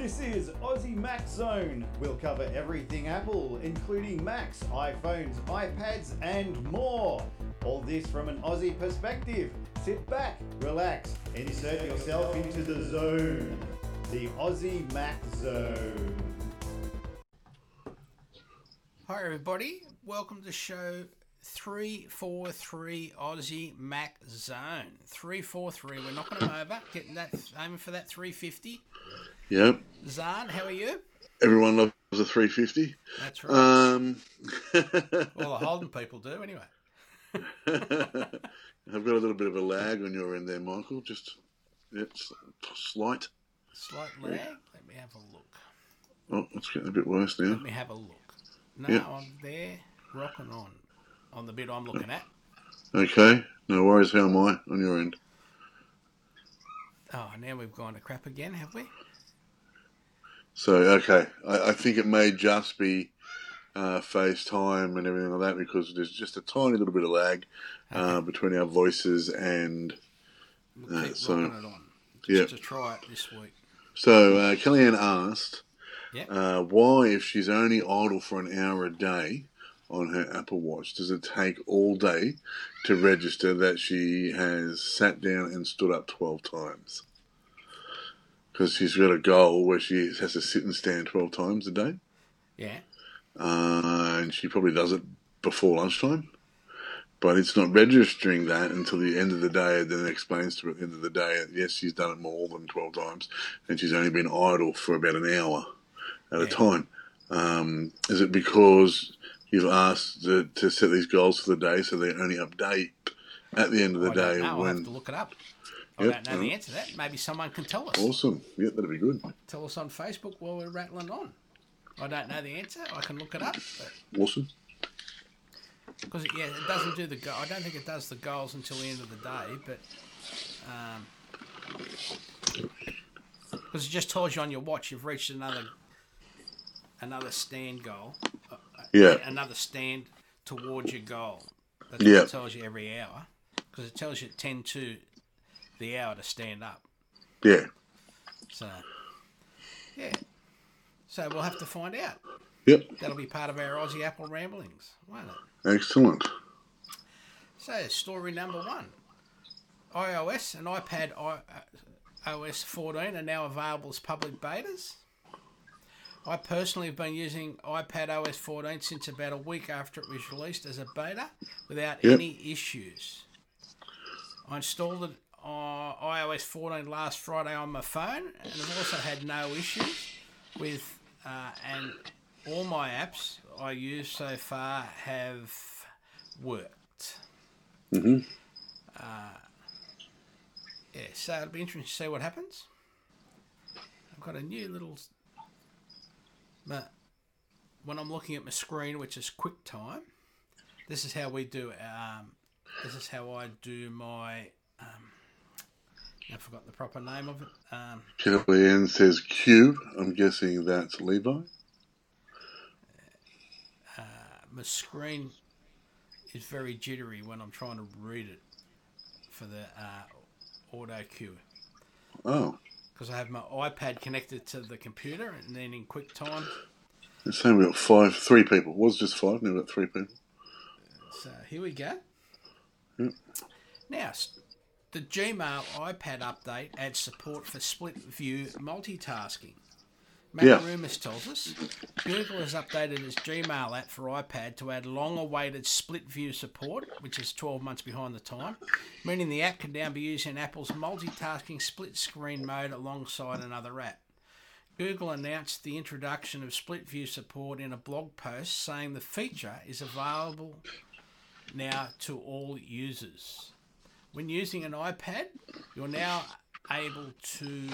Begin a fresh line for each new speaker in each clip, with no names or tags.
This is Aussie Mac Zone. We'll cover everything Apple, including Macs, iPhones, iPads, and more. All this from an Aussie perspective. Sit back, relax, and insert yourself into the zone. The Aussie Mac Zone.
Hi, everybody. Welcome to show 343 Aussie Mac Zone. 343. We're knocking them over, getting that, aiming for that 350.
Yep.
Zahn, how are you?
Everyone loves a 350.
That's right.
Um,
well, the Holden people do, anyway.
I've got a little bit of a lag on your end there, Michael. Just it's slight.
Slight lag. Let me have a look.
Oh, it's getting a bit worse now.
Let me have a look. No,
Yeah.
I'm there, rocking on, on the bit I'm looking at.
Okay, no worries. How am I on your end?
Oh, now we've gone to crap again, have we?
So okay, I, I think it may just be uh, FaceTime and everything like that because there's just a tiny little bit of lag uh, between our voices and
We'll
Uh,
keep
so-
it on.
yeah.
To try it this week.
So uh, Kellyanne asked uh, why, if she's only idle for an hour a day on her Apple Watch, does it take all day to register that she has sat down and stood up 12 times? Because she's got a goal where she has to sit and stand 12 times a day,
Yeah.
uh, and she probably does it before lunchtime. But it's not registering that until the end of the day. And Then it explains to her at the end of the day, that yes, she's done it more than 12 times, and she's only been idle for about an hour at a time. Um, is it because you've asked to, to set these goals for the day so they only update at the end of the
I
day
know. I'll have to look it up. I
Yep,
don't know the answer to that. Maybe someone can tell us.
Awesome. Yeah, that'd be good.
Tell us on Facebook while we're rattling on. I don't know the answer. I can look it up.
Awesome.
Because, yeah, it doesn't do the go- I don't think it does the goals until the end of the day, but. Because it just tells you on your watch you've reached another another stand goal. uh, uh,
Yeah.
Another stand towards your goal. That's
Yeah.
tells you every hour. Because it tells you at 10 to the hour to stand up.
Yeah.
So, yeah. So we'll have to find out.
Yep.
That'll be part of our Aussie Apple ramblings, won't it?
Excellent.
So, story number one iOS and iPad uh, OS 14 are now available as public betas. I personally have been using iPad OS 14 since about a week after it was released as a beta without
Yep.
any issues. I installed it on iOS 14 last Friday on my phone and I've also had no issues with, uh, and all my apps I use so far have worked.
Mhm.
Uh, yeah, so it'll be interesting to see what happens. I've got a new little. But when I'm looking at my screen, which is QuickTime, this is how we do. Um, this is how I do my. Um, I've forgotten the proper name of it. Um,
Kellyanne says Q. I'm guessing that's Levi.
my screen is very jittery when I'm trying to read it for the uh, auto cue
Oh,
because I have my iPad connected to the computer and then in QuickTime.
it's we got five, three people. It was just five. Now we've got three people.
So here we go.
Yep.
Now, the Gmail iPad update adds support for split view multitasking. Matt
Yeah.
Rumors tells us Google has updated its Gmail app for iPad to add long awaited split view support, which is 12 months behind the time, meaning the app can now be used in Apple's multitasking split screen mode alongside another app. Google announced the introduction of split view support in a blog post saying the feature is available now to all users. When using an iPad, you're now able to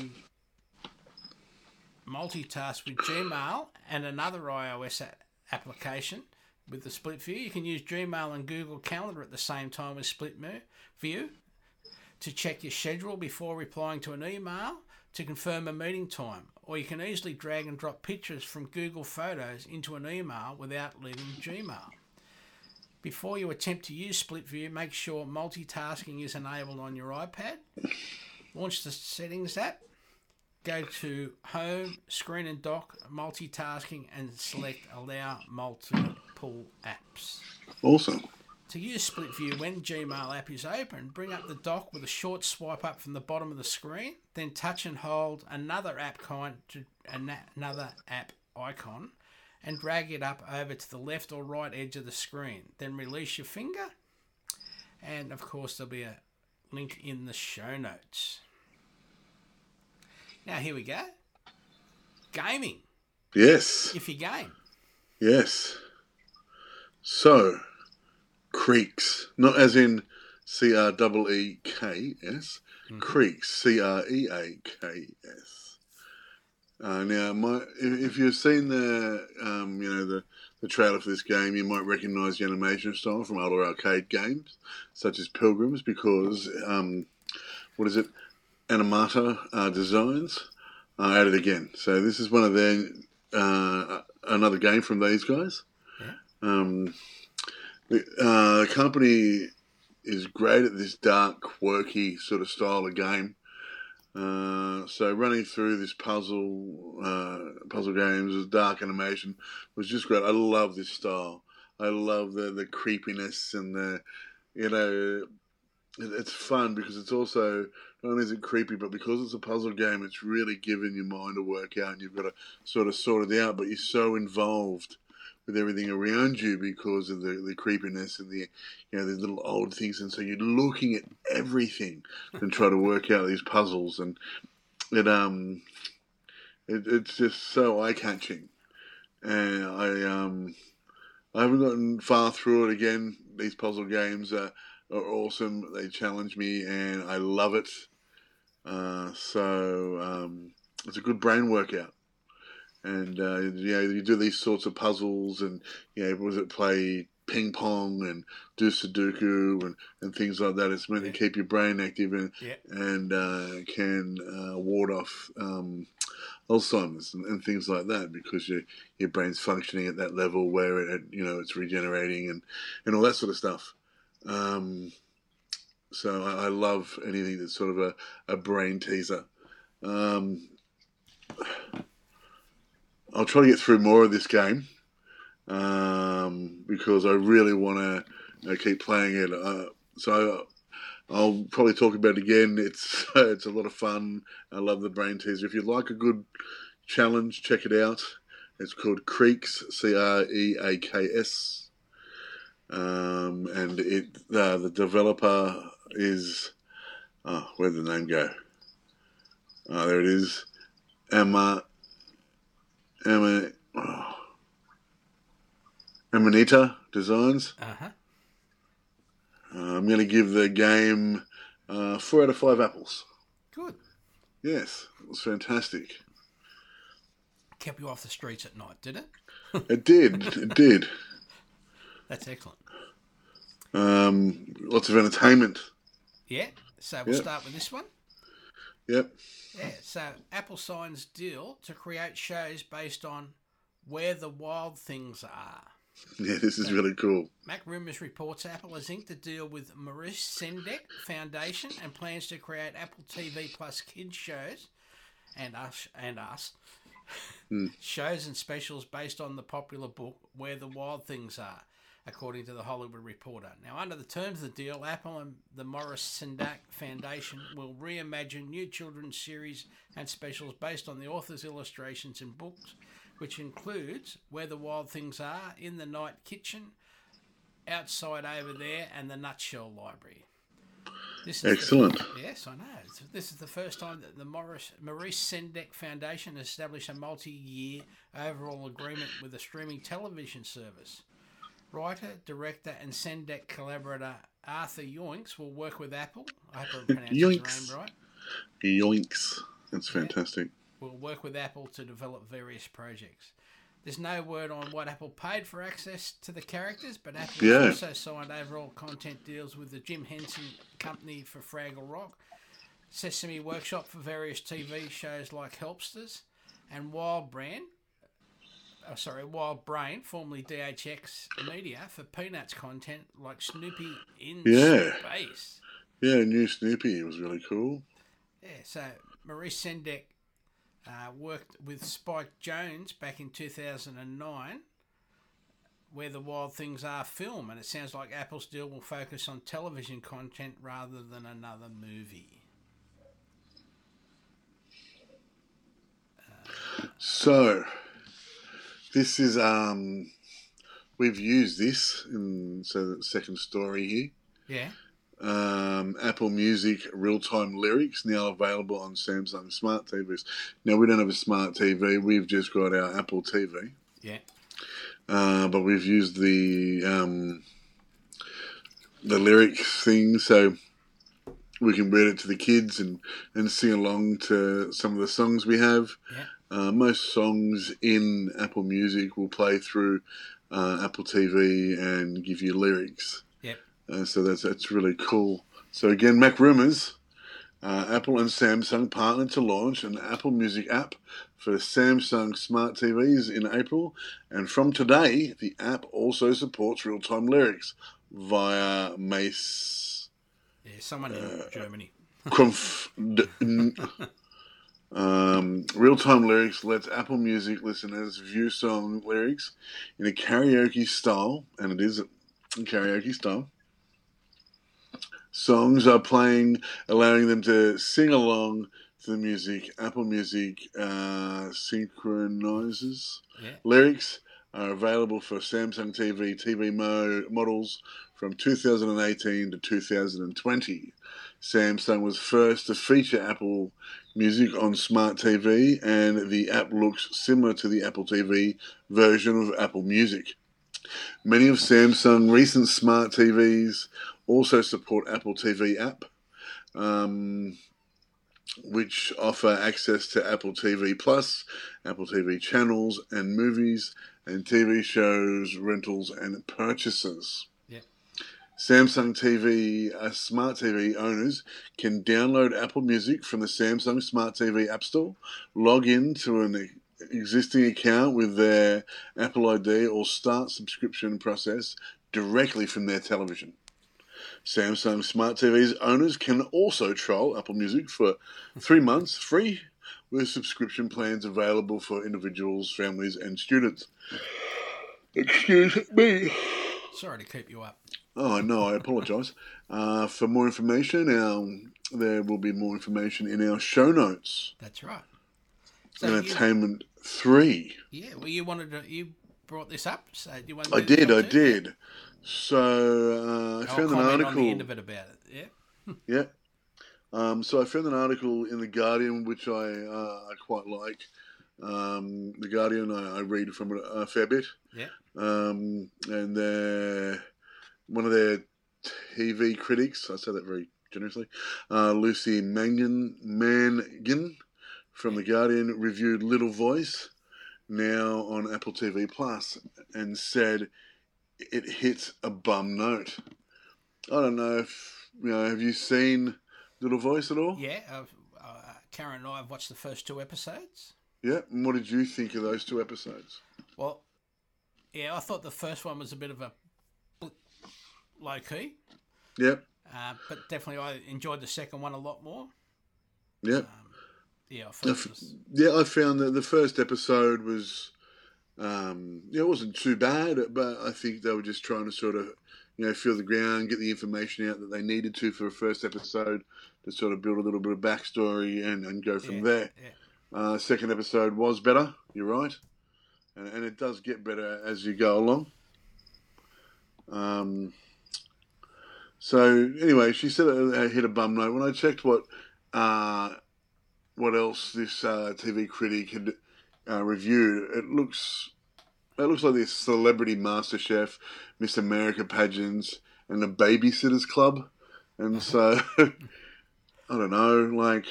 multitask with Gmail and another iOS a- application with the split view. You can use Gmail and Google Calendar at the same time with split view to check your schedule before replying to an email to confirm a meeting time. Or you can easily drag and drop pictures from Google Photos into an email without leaving Gmail. Before you attempt to use split view, make sure multitasking is enabled on your iPad. Launch the settings app. go to Home, Screen and Dock, Multitasking, and select Allow Multiple Apps.
Awesome.
To use Split View when Gmail app is open, bring up the dock with a short swipe up from the bottom of the screen, then touch and hold another app kind to another app icon and drag it up over to the left or right edge of the screen. Then release your finger, and of course, there'll be a link in the show notes. Now, here we go. Gaming.
Yes.
If you game.
Yes. So, creaks, not as in C R E E K S, hmm. creaks, C R E A K S. Uh, now, my, if, if you've seen the, um, you know, the, the trailer for this game, you might recognise the animation style from other arcade games, such as Pilgrims, because um, what is it? Amanita uh, Designs uh, at it again. So this is one of their uh, another game from these guys. Um, the, uh, the company is great at this dark, quirky sort of style of game. Uh, so running through this puzzle uh, puzzle games with dark animation was just great. I love this style. I love the the creepiness and the you know it- it's fun because it's also not only is it creepy, but because it's a puzzle game, it's really giving your mind a workout, and you've got to sort of sort it out. But you're so involved with everything around you because of the, the creepiness and the you know the little old things, and so you're looking at everything and try to work out these puzzles, and it um it, it's just so eye catching, and I um I haven't gotten far through it again. These puzzle games are, are awesome. They challenge me, and I love it. Uh, so um, it's a good brain workout. And uh, you know, you do these sorts of puzzles, and you know, was it play ping pong and do Sudoku and, and things like that. It's meant
Yeah.
to keep your brain active and
Yeah.
and uh, can uh, ward off um, Alzheimer's and, and things like that because your your brain's functioning at that level where it you know it's regenerating and, and all that sort of stuff. Um, so I, I love anything that's sort of a, a brain teaser. Um, I'll try to get through more of this game um, because I really want to uh, keep playing it. Uh, so I'll probably talk about it again. It's it's a lot of fun. I love the brain teaser. If you like a good challenge, check it out. It's called Creaks, C R E A K S, um, and it uh, the developer is oh, where'd the name go? Oh, there it is. Emma Oh, Amanita Designs.
Uh huh.
Uh, I'm going to give the game uh, four out of five apples.
Good.
Yes, it was fantastic.
Kept you off the streets at night, did it?
It did. It did.
That's excellent.
Um, lots of entertainment.
Yeah. So we'll start with this one.
Yep.
Yeah. So Apple signs deal to create shows based on where the wild things are.
Yeah, this is really cool.
Mac Rumors reports Apple has inked a deal with Maurice Sendak Foundation and plans to create Apple TV Plus kids shows and us and us hmm. shows and specials based on the popular book Where the Wild Things Are, according to the Hollywood Reporter. Now, under the terms of the deal, Apple and the Morris Sendak Foundation will reimagine new children's series and specials based on the author's illustrations and books, which includes Where the Wild Things Are, In the Night Kitchen, outside over there and the Nutshell Library. This is
Excellent.
The, yes, I know. This is the first time that the Morris, Maurice Sendak Foundation has established a multi-year overall agreement with a streaming television service. Writer, director, and Sendak collaborator Arthur Yoinks will work with Apple. I hope I pronounced his
Yoinks.
name right
Yoinks. That's fantastic.
will work with Apple to develop various projects. There's no word on what Apple paid for access to the characters, but Apple
Yeah.
also signed overall content deals with the Jim Henson Company for Fraggle Rock, Sesame Workshop for various TV shows like Helpsters, and Wild Brand. Oh, sorry, Wild Brain, formerly DHX Media, for Peanuts content like Snoopy in
Yeah.
Space.
Yeah, new Snoopy was really cool.
Yeah, so Maurice Sendak uh, worked with Spike Jonze back in 2009, where the Wild Things Are film, and it sounds like Apple's deal will focus on television content rather than another movie.
So, this is um, we've used this in so the second story here.
Yeah.
Um, Apple Music real time lyrics now available on Samsung smart TVs. Now we don't have a smart TV; we've just got our Apple TV.
Yeah.
Uh, but we've used the um, the lyrics thing, so we can read it to the kids and, and sing along to some of the songs we have.
Yeah.
Uh, most songs in Apple Music will play through uh, Apple TV and give you lyrics.
Yep.
Uh, so that's that's really cool. So again, Mac Rumors, uh, Apple and Samsung partnered to launch an Apple Music app for Samsung smart TVs in April, and from today, the app also supports real-time lyrics via Mace.
Yeah, someone in Germany.
Conf- um, real-time lyrics lets Apple Music listeners view song lyrics in a karaoke style, and it is a karaoke style. Songs are playing, allowing them to sing along to the music. Apple Music uh, synchronizes
Yeah.
lyrics are available for Samsung TV TV mo- models from 2018 to 2020. Samsung was first to feature Apple Music on smart TV, and the app looks similar to the Apple TV version of Apple Music. Many of Samsung's recent smart TVs also support Apple TV app, um, which offer access to Apple TV Plus, Apple TV channels and movies, and TV shows, rentals, and purchases. Samsung TV uh, smart TV owners can download Apple Music from the Samsung Smart TV App Store, log in to an existing account with their Apple ID, or start subscription process directly from their television. Samsung Smart TV's owners can also trial Apple Music for three months free, with subscription plans available for individuals, families, and students. Excuse me.
Sorry to keep you up.
Oh no, I apologise. Uh, for more information, um, there will be more information in our show notes.
That's right. So you,
Entertainment three.
yeah, well, you wanted to, you brought this up, so you want to
I did, I did. So uh, I found an article.
on the end of it about it. Yeah.
Yeah. Um, so I found an article in the Guardian which I uh, I quite like. Um, the Guardian I, I read from it a fair bit.
Yeah.
Um, and they're one of their TV critics. I say that very generously. Uh, Lucy Mangan Mangan from the Guardian reviewed Little Voice now on Apple TV Plus and said it hits a bum note. I don't know if you know. Have you seen Little Voice at all?
Yeah. Uh, Karen and I have watched the first two episodes.
Yeah. And what did you think of those two episodes?
Well, yeah, I thought the first one was a bit of a low key,
Yep.
uh, but definitely I enjoyed the second one a lot more.
Yep.
Yeah, I
I
thought
f-
it was,
yeah, I found that the first episode was, um, yeah, it wasn't too bad, but I think they were just trying to sort of, you know, feel the ground, get the information out that they needed to for a first episode to sort of build a little bit of backstory and, and go from
yeah,
there.
yeah.
Uh, second episode was better. You're right, and, and it does get better as you go along. Um, so anyway, she said it it hit a bum note. When I checked what uh, what else this uh, TV critic had uh, reviewed, it looks it looks like this Celebrity Master Chef, Miss America pageants, and the Babysitters Club, and so I don't know, like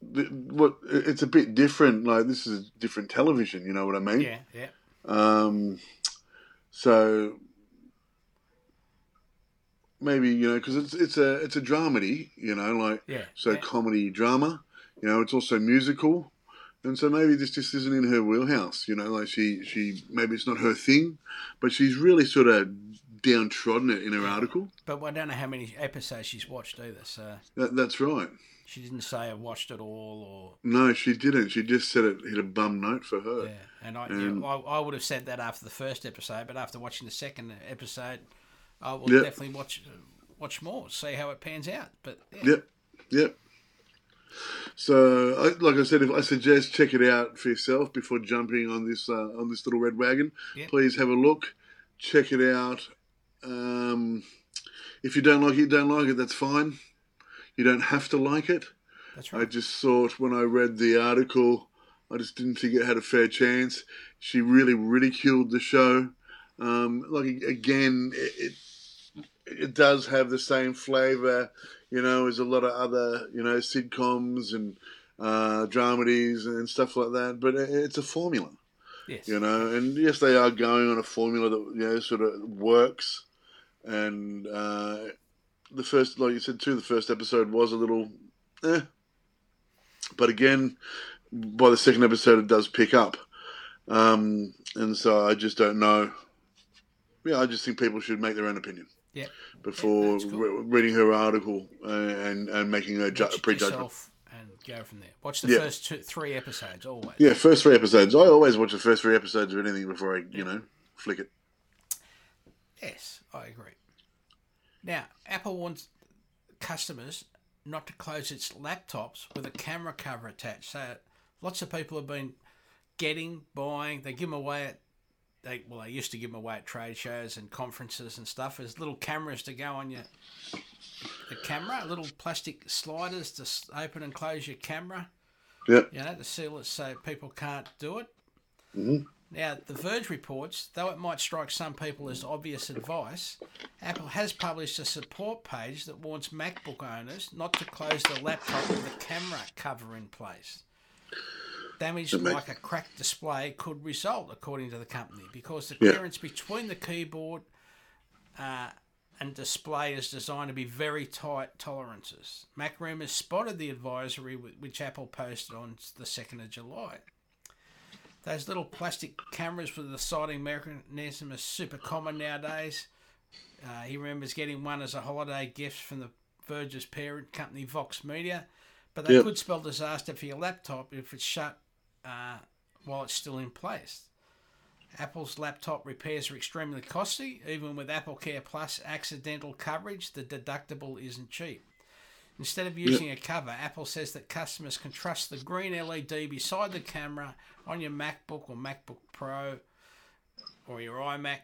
what it's a bit different. Like this is a different television. You know what I mean?
Yeah, yeah.
Um, so maybe you know because it's it's a it's a dramedy. You know, like
Yeah,
so
yeah.
comedy drama. You know, it's also musical. And so maybe this just isn't in her wheelhouse, you know. Like she, she maybe it's not her thing, but she's really sort of downtrodden it in her article.
But I don't know how many episodes she's watched either. So
That, that's right.
She didn't say I watched it all or
No, she didn't. She just said it hit a bum note for her.
yeah. And I,
And-
yeah, I, I would have said that after the first episode, but after watching the second episode, I will
Yep.
definitely watch watch more, see how it pans out. But yeah,
Yep, yep. So, like I said, if I suggest check it out for yourself before jumping on this uh, on this little red wagon.
Yep.
Please have a look, check it out. Um, if you don't like it, you don't like it. That's fine. You don't have to like it.
that's right.
I just thought when I read the article, I just didn't think it had a fair chance. She really ridiculed the show. Um, like again, it, it does have the same flavour, you know, as a lot of other you know sitcoms and uh, dramedies and stuff like that. But it's a formula,
yes,
you know. And yes, they are going on a formula that you know sort of works. And uh, the first, like you said too, the first episode was a little, eh. But again, by the second episode, it does pick up. Um, and so I just don't know. Yeah, I just think people should make their own opinion
yeah.
before
that's cool.
re- reading her article and and making a ju- prejudgment.
and go from there. Watch the
Yeah.
first two, three episodes always.
Yeah, first three episodes. I always watch the first three episodes of anything before I, you know, flick it.
Yes, I agree. Now, Apple wants customers not to close its laptops with a camera cover attached. So, lots of people have been getting, buying. They give them away at they well, they used to give them away at trade shows and conferences and stuff as little cameras to go on your the camera, little plastic sliders to open and close your camera.
Yep.
You know, to seal it so people can't do it.
Mhm.
Now, The Verge reports, though it might strike some people as obvious advice, Apple has published a support page that warns MacBook owners not to close the laptop with the camera cover in place. Damage
makes-
like a cracked display could result, according to the company, because the
Yeah.
clearance between the keyboard uh, and display is designed to be very tight tolerances. Mac Rumors spotted the advisory which Apple posted on the 2nd of July. Those little plastic cameras with the sighting mechanism are super common nowadays. Uh, he remembers getting one as a holiday gift from the Verge's parent company, Vox Media, but they
Yep.
could spell disaster for your laptop if it's shut uh, while it's still in place. Apple's laptop repairs are extremely costly. Even with Apple Care Plus accidental coverage, the deductible isn't cheap. Instead of using a cover, Apple says that customers can trust the green LED beside the camera on your MacBook or MacBook Pro or your iMac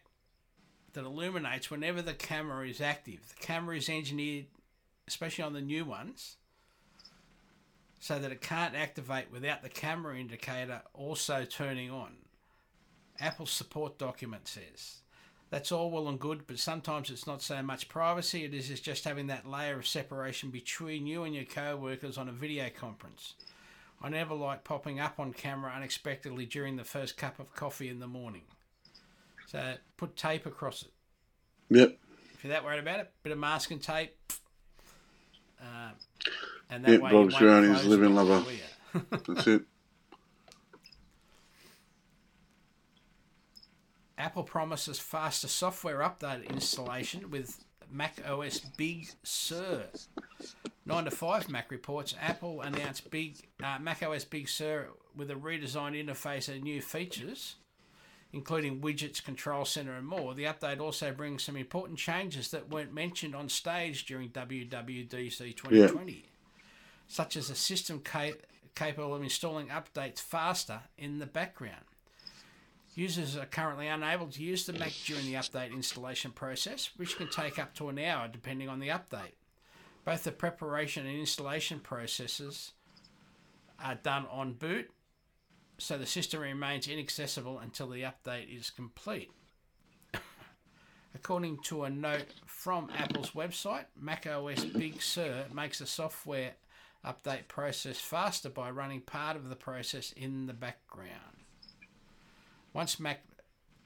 that illuminates whenever the camera is active. The camera is engineered, especially on the new ones, so that it can't activate without the camera indicator also turning on. Apple's support document says. That's all well and good, but sometimes it's not so much privacy, it is just having that layer of separation between you and your co workers on a video conference. I never like popping up on camera unexpectedly during the first cup of coffee in the morning. So put tape across it.
Yep.
If you're that worried about it, bit of masking tape. Uh, and that
Yeah,
way
Bob
you won't
Shirani's
close
living
it,
lover. That's it.
Apple promises faster software update installation with Mac OS Big Sur. 9 to 5 Mac reports Apple announced Big uh, Mac OS Big Sur with a redesigned interface and new features, including widgets, control center, and more. The update also brings some important changes that weren't mentioned on stage during WWDC 2020, such as a system ca- capable of installing updates faster in the background. Users are currently unable to use the Mac during the update installation process, which can take up to an hour depending on the update. Both the preparation and installation processes are done on boot, so the system remains inaccessible until the update is complete. According to a note from Apple's website, macOS Big Sur makes the software update process faster by running part of the process in the background. Once Mac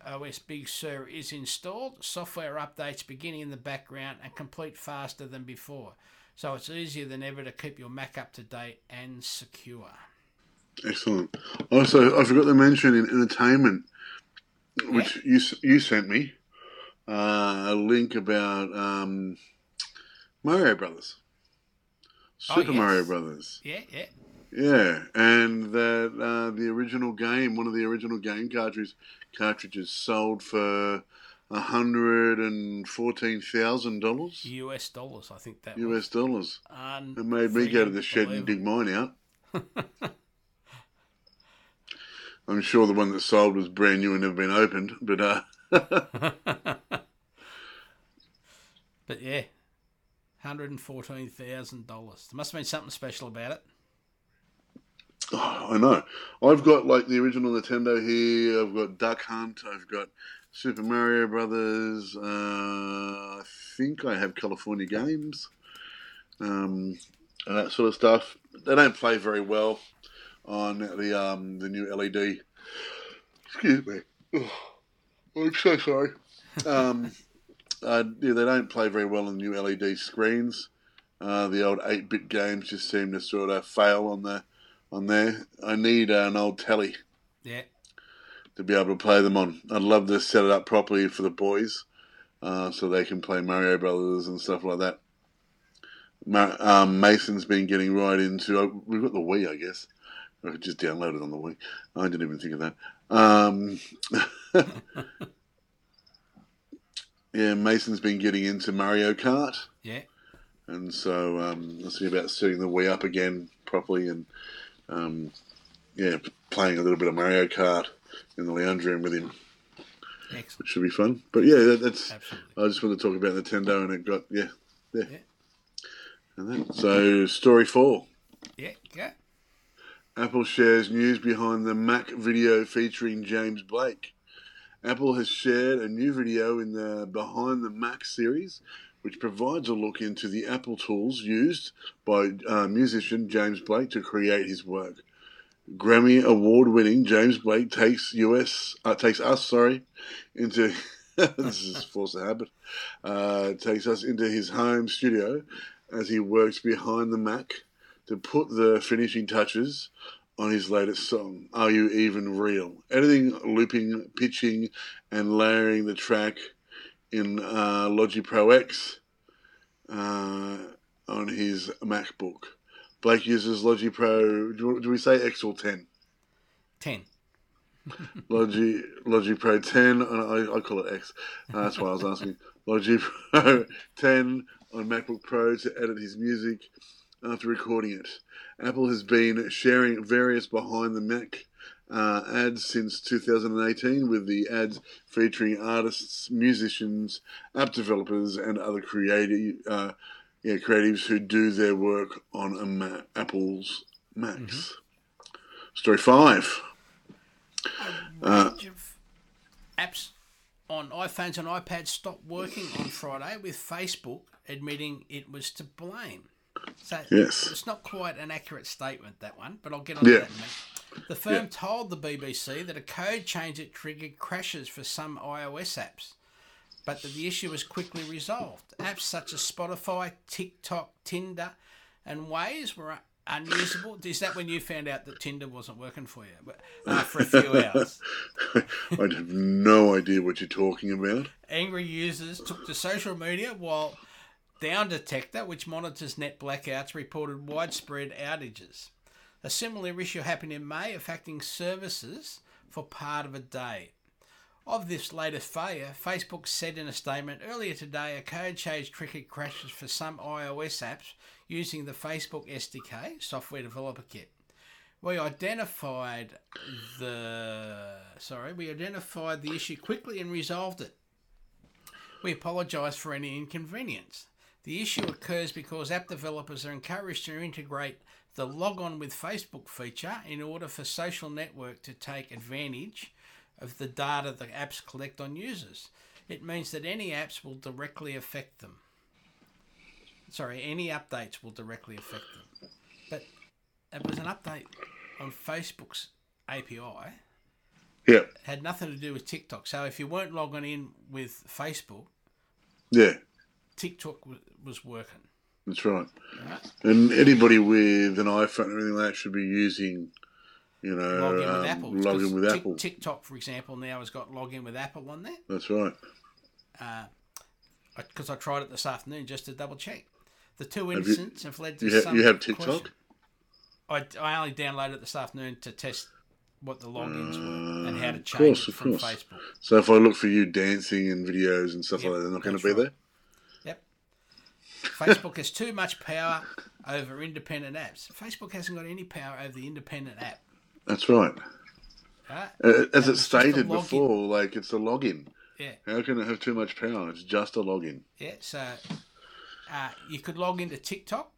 OS Big Sur is installed, software updates begin in the background and complete faster than before. So it's easier than ever to keep your Mac up to date and secure.
Excellent. Also, I forgot to mention in entertainment, which you you sent me uh, a link about um, Mario Brothers. Super
yes.
Mario Brothers.
Yeah, yeah.
Yeah, and that uh, the original game, one of the original game cartridges, cartridges sold for hundred and fourteen thousand dollars
US dollars, I think that was.
US dollars. It made me go to the shed and dig mine out. I'm sure the one that sold was brand new and never been opened, but uh,
But yeah, hundred and fourteen thousand dollars. There must have been something special about it.
oh, I know. I've got like the original Nintendo here. I've got Duck Hunt. I've got Super Mario Brothers. Uh, I think I have California Games, um, and that sort of stuff. They don't play very well on the um, the new LED. Excuse me. Oh, I'm so sorry. Um, uh, yeah, they don't play very well on the new LED screens. Uh, the old 8-bit games just seem to sort of fail on the on there. I need uh, an old telly
Yeah,
to be able to play them on. I'd love to set it up properly for the boys, uh, so they can play Mario Brothers and stuff like that. Ma- um, Mason's been getting right into. Uh, we've got the Wii, I guess. I could just download it on the Wii. I didn't even think of that. Um, yeah, Mason's been getting into Mario Kart.
yeah.
And so um, I see about setting the Wii up again properly and um, yeah, playing a little bit of Mario Kart in the lounge room with him,
Excellent.
which should be fun. But yeah, that, that's.
Absolutely.
I just want to talk about Nintendo, and it got yeah, yeah.
Yeah.
And that, so story four.
Yeah, yeah.
Apple shares news behind the Mac video featuring James Blake. Apple has shared a new video in the Behind the Mac series, which provides a look into the Apple tools used by uh, musician James Blake to create his work. Grammy award-winning James Blake takes US uh, takes us sorry into this is force of habit uh, takes us into his home studio as he works behind the Mac to put the finishing touches on his latest song, Are You Even Real? Editing, looping, pitching, and layering the track in uh, Logic Pro X uh, on his MacBook. Blake uses Logic Pro, do, do we say X or 10?
Ten.
Logic, Logic Pro 10, and I, I call it X. Uh, that's why I was asking. Logic Pro 10 on MacBook Pro to edit his music after recording it. Apple has been sharing various behind the Mac uh, ads since 2018, with the ads featuring artists, musicians, app developers, and other creative, uh, yeah, creatives who do their work on a Ma- Apple's Macs. Story five.
A range of apps on iPhones and iPads stopped working on Friday, with Facebook admitting it was to blame. So
Yes.
it's not quite an accurate statement that one, but I'll get on to
Yeah.
that in a minute. The firm told the BBC that a code change had triggered crashes for some iOS apps, but that the issue was quickly resolved. Apps such as Spotify, TikTok, Tinder, and Waze were unusable. Is that when you found out that Tinder wasn't working for you But, uh, for a few hours?
I have no idea what you're talking about.
Angry users took to social media while Down Detector, which monitors net blackouts, reported widespread outages. A similar issue happened in May, affecting services for part of a day. Of this latest failure, Facebook said in a statement earlier today a code change triggered crashes for some iOS apps using the Facebook SDK software developer kit. We identified the sorry, we identified the issue quickly and resolved it. We apologise for any inconvenience. The issue occurs because app developers are encouraged to integrate the log on with Facebook feature in order for social network to take advantage of the data the apps collect on users. It means that any apps will directly affect them. Sorry, any updates will directly affect them. But it was an update on Facebook's API
Yeah,
had nothing to do with TikTok. So if you weren't logging in with Facebook,
yeah,
TikTok w- was working.
that's right.
Right?
And anybody with an iPhone or anything like that should be using, you know,
Log in with
um,
Apple.
log in with
Tik-
Apple.
TikTok, for example, now has got log in with Apple on there.
That's right.
Because I tried it this afternoon just to double check. The two
you-
incidents have led to
You, ha-
some
you have
question-
TikTok?
I, I only downloaded it this afternoon to test what the logins were and how to
Uh, of
change
course,
it from
course.
Facebook.
So if I look for you dancing and videos and stuff
Yep,
like that, they're not going to be
right.
there?
Facebook has too much power over independent apps. Facebook hasn't got any power over the independent app.
That's right.
Right?
Uh, as
it's
it stated before, like it's a login.
Yeah.
How can it have too much power? It's just a login.
Yeah, so uh, you could log into TikTok,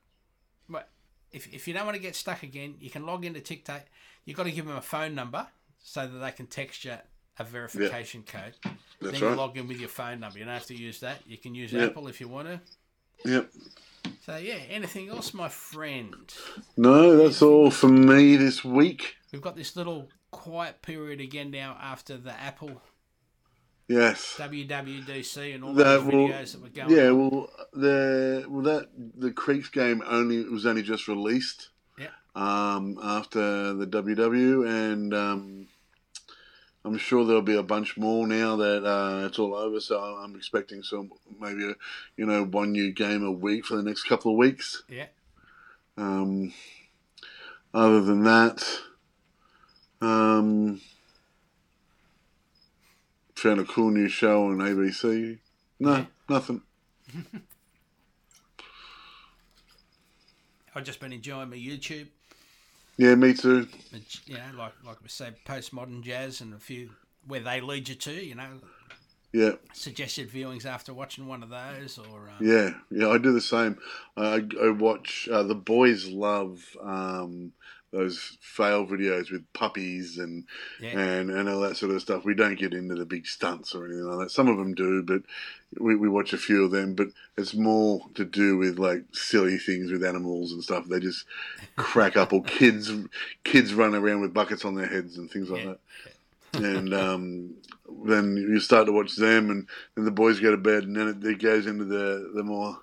but if, if you don't want to get stuck again, you can log into TikTok. You've got to give them a phone number so that they can text you a verification code.
That's
then you
right.
log in with your phone number. You don't have to use that. You can use
Yeah.
Apple if you want to.
Yep.
So yeah, anything else, my friend?
No, that's all for me this week.
We've got this little quiet period again now after the Apple
Yes.
WWDC and all
That
those
will-
videos that were going
Yeah,
on.
well, the well that the Creaks game only was only just released.
Yeah.
Um, after the WW, and um, I'm sure there'll be a bunch more now that uh, it's all over. So I'm expecting some maybe a, you know one new game a week for the next couple of weeks.
Yeah.
Um, other than that, um, found a cool new show on ABC. No, nothing.
I've just been enjoying my YouTube.
Yeah, me too.
It's, you know, like like we say, postmodern jazz and a few where they lead you to. You know,
Yeah,
suggested viewings after watching one of those, or um,
yeah, yeah. I do the same. I, I watch. Uh, the boys love um, those fail videos with puppies and
Yeah.
and and all that sort of stuff. We don't get into the big stunts or anything like that. Some of them do, but we, we watch a few of them. But it's more to do with like silly things with animals and stuff. They just crack up, or kids kids run around with buckets on their heads and things like
Yeah.
that. and um, then you start to watch them, and then the boys go to bed, and then it, it goes into the the more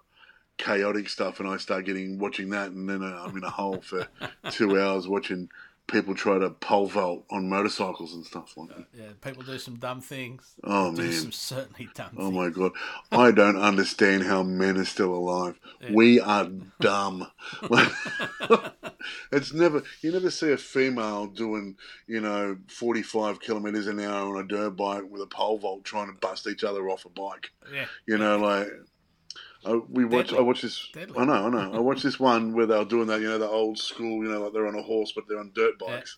chaotic stuff, and I start getting watching that, and then uh, I'm in a hole for two hours watching people try to pole vault on motorcycles and stuff like that.
yeah, people do some dumb things.
Oh
do
man.
some certainly dumb
Oh
things.
my god, I don't understand how men are still alive. We are dumb. it's never you never see a female doing you know forty five kilometers an hour on a dirt bike with a pole vault trying to bust each other off a bike.
Yeah,
You know, like I, we watch.
Deadly.
I watch this.
Deadly.
I know. I know. I watched this one where they're doing that. You know, the old school. You know, like they're on a horse, but they're on dirt bikes,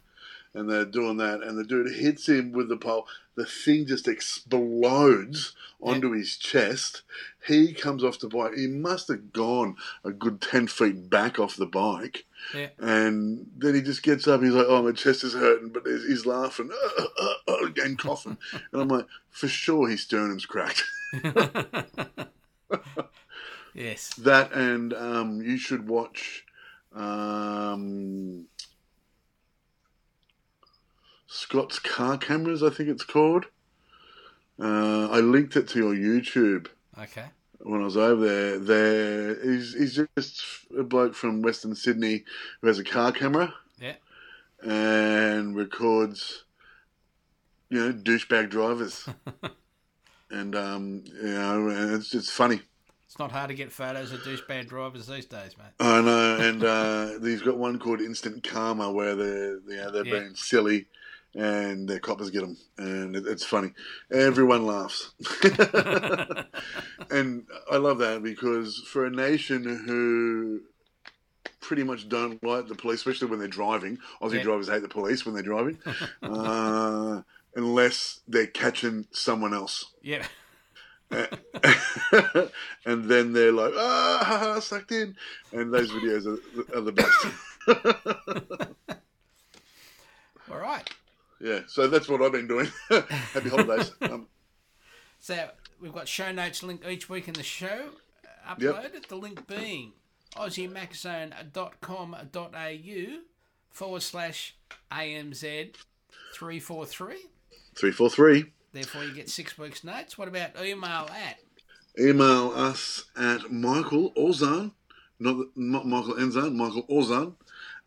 and they're doing that. And the dude hits him with the pole. The thing just explodes onto his chest. He comes off the bike. He must have gone a good ten feet back off the bike.
yeah.
And then he just gets up. He's like, "Oh, my chest is hurting," but he's, he's laughing and coughing. And I'm like, "For sure, his sternum's cracked."
yes.
That and um, you should watch um, Scott's car cameras. I think it's called. Uh, I linked it to your YouTube
Okay.
when I was over there. There, he's, he's just a bloke from Western Sydney who has a car camera
Yeah.
and records, you know, douchebag drivers. and um, you know, it's it's funny.
It's not hard to get photos of douchebag drivers these days, mate.
I know, and uh, he's got one called Instant Karma where they're you know, they're
Yeah.
being silly, and their coppers get them, and it, it's funny. Everyone laughs, and I love that because for a nation who pretty much don't like the police, especially when they're driving, Aussie
Yeah.
drivers hate the police when they're driving, uh, unless they're catching someone else.
Yeah.
and then they're like, ah, ha, ha, sucked in. And those videos are, are the best.
All right.
yeah, so that's what I've been doing. Happy holidays. Um,
So we've got show notes linked each week in the show uh, uploaded. The link being aussiemaczone.com.au forward slash AMZ 343.
343.
Therefore, you get six weeks' notes. What about email at?
Email us at Michael or Zahn, not, not Michael and Zahn, Michael or Zahn,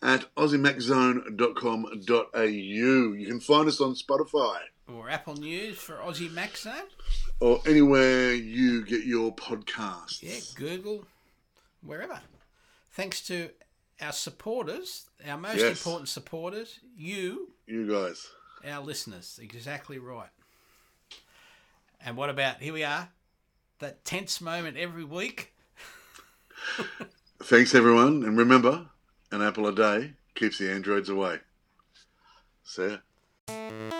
at aussiemaczone.com.au. You can find us on Spotify
Or Apple News for Aussie Mac Zone.
or anywhere you get your podcasts.
Yeah, Google. wherever. Thanks to our supporters, our most
Yes.
important supporters, you,
You guys.
our listeners. Exactly right. And what about, here we are, that tense moment every week.
Thanks, everyone. And remember, an apple a day keeps the androids away. See ya.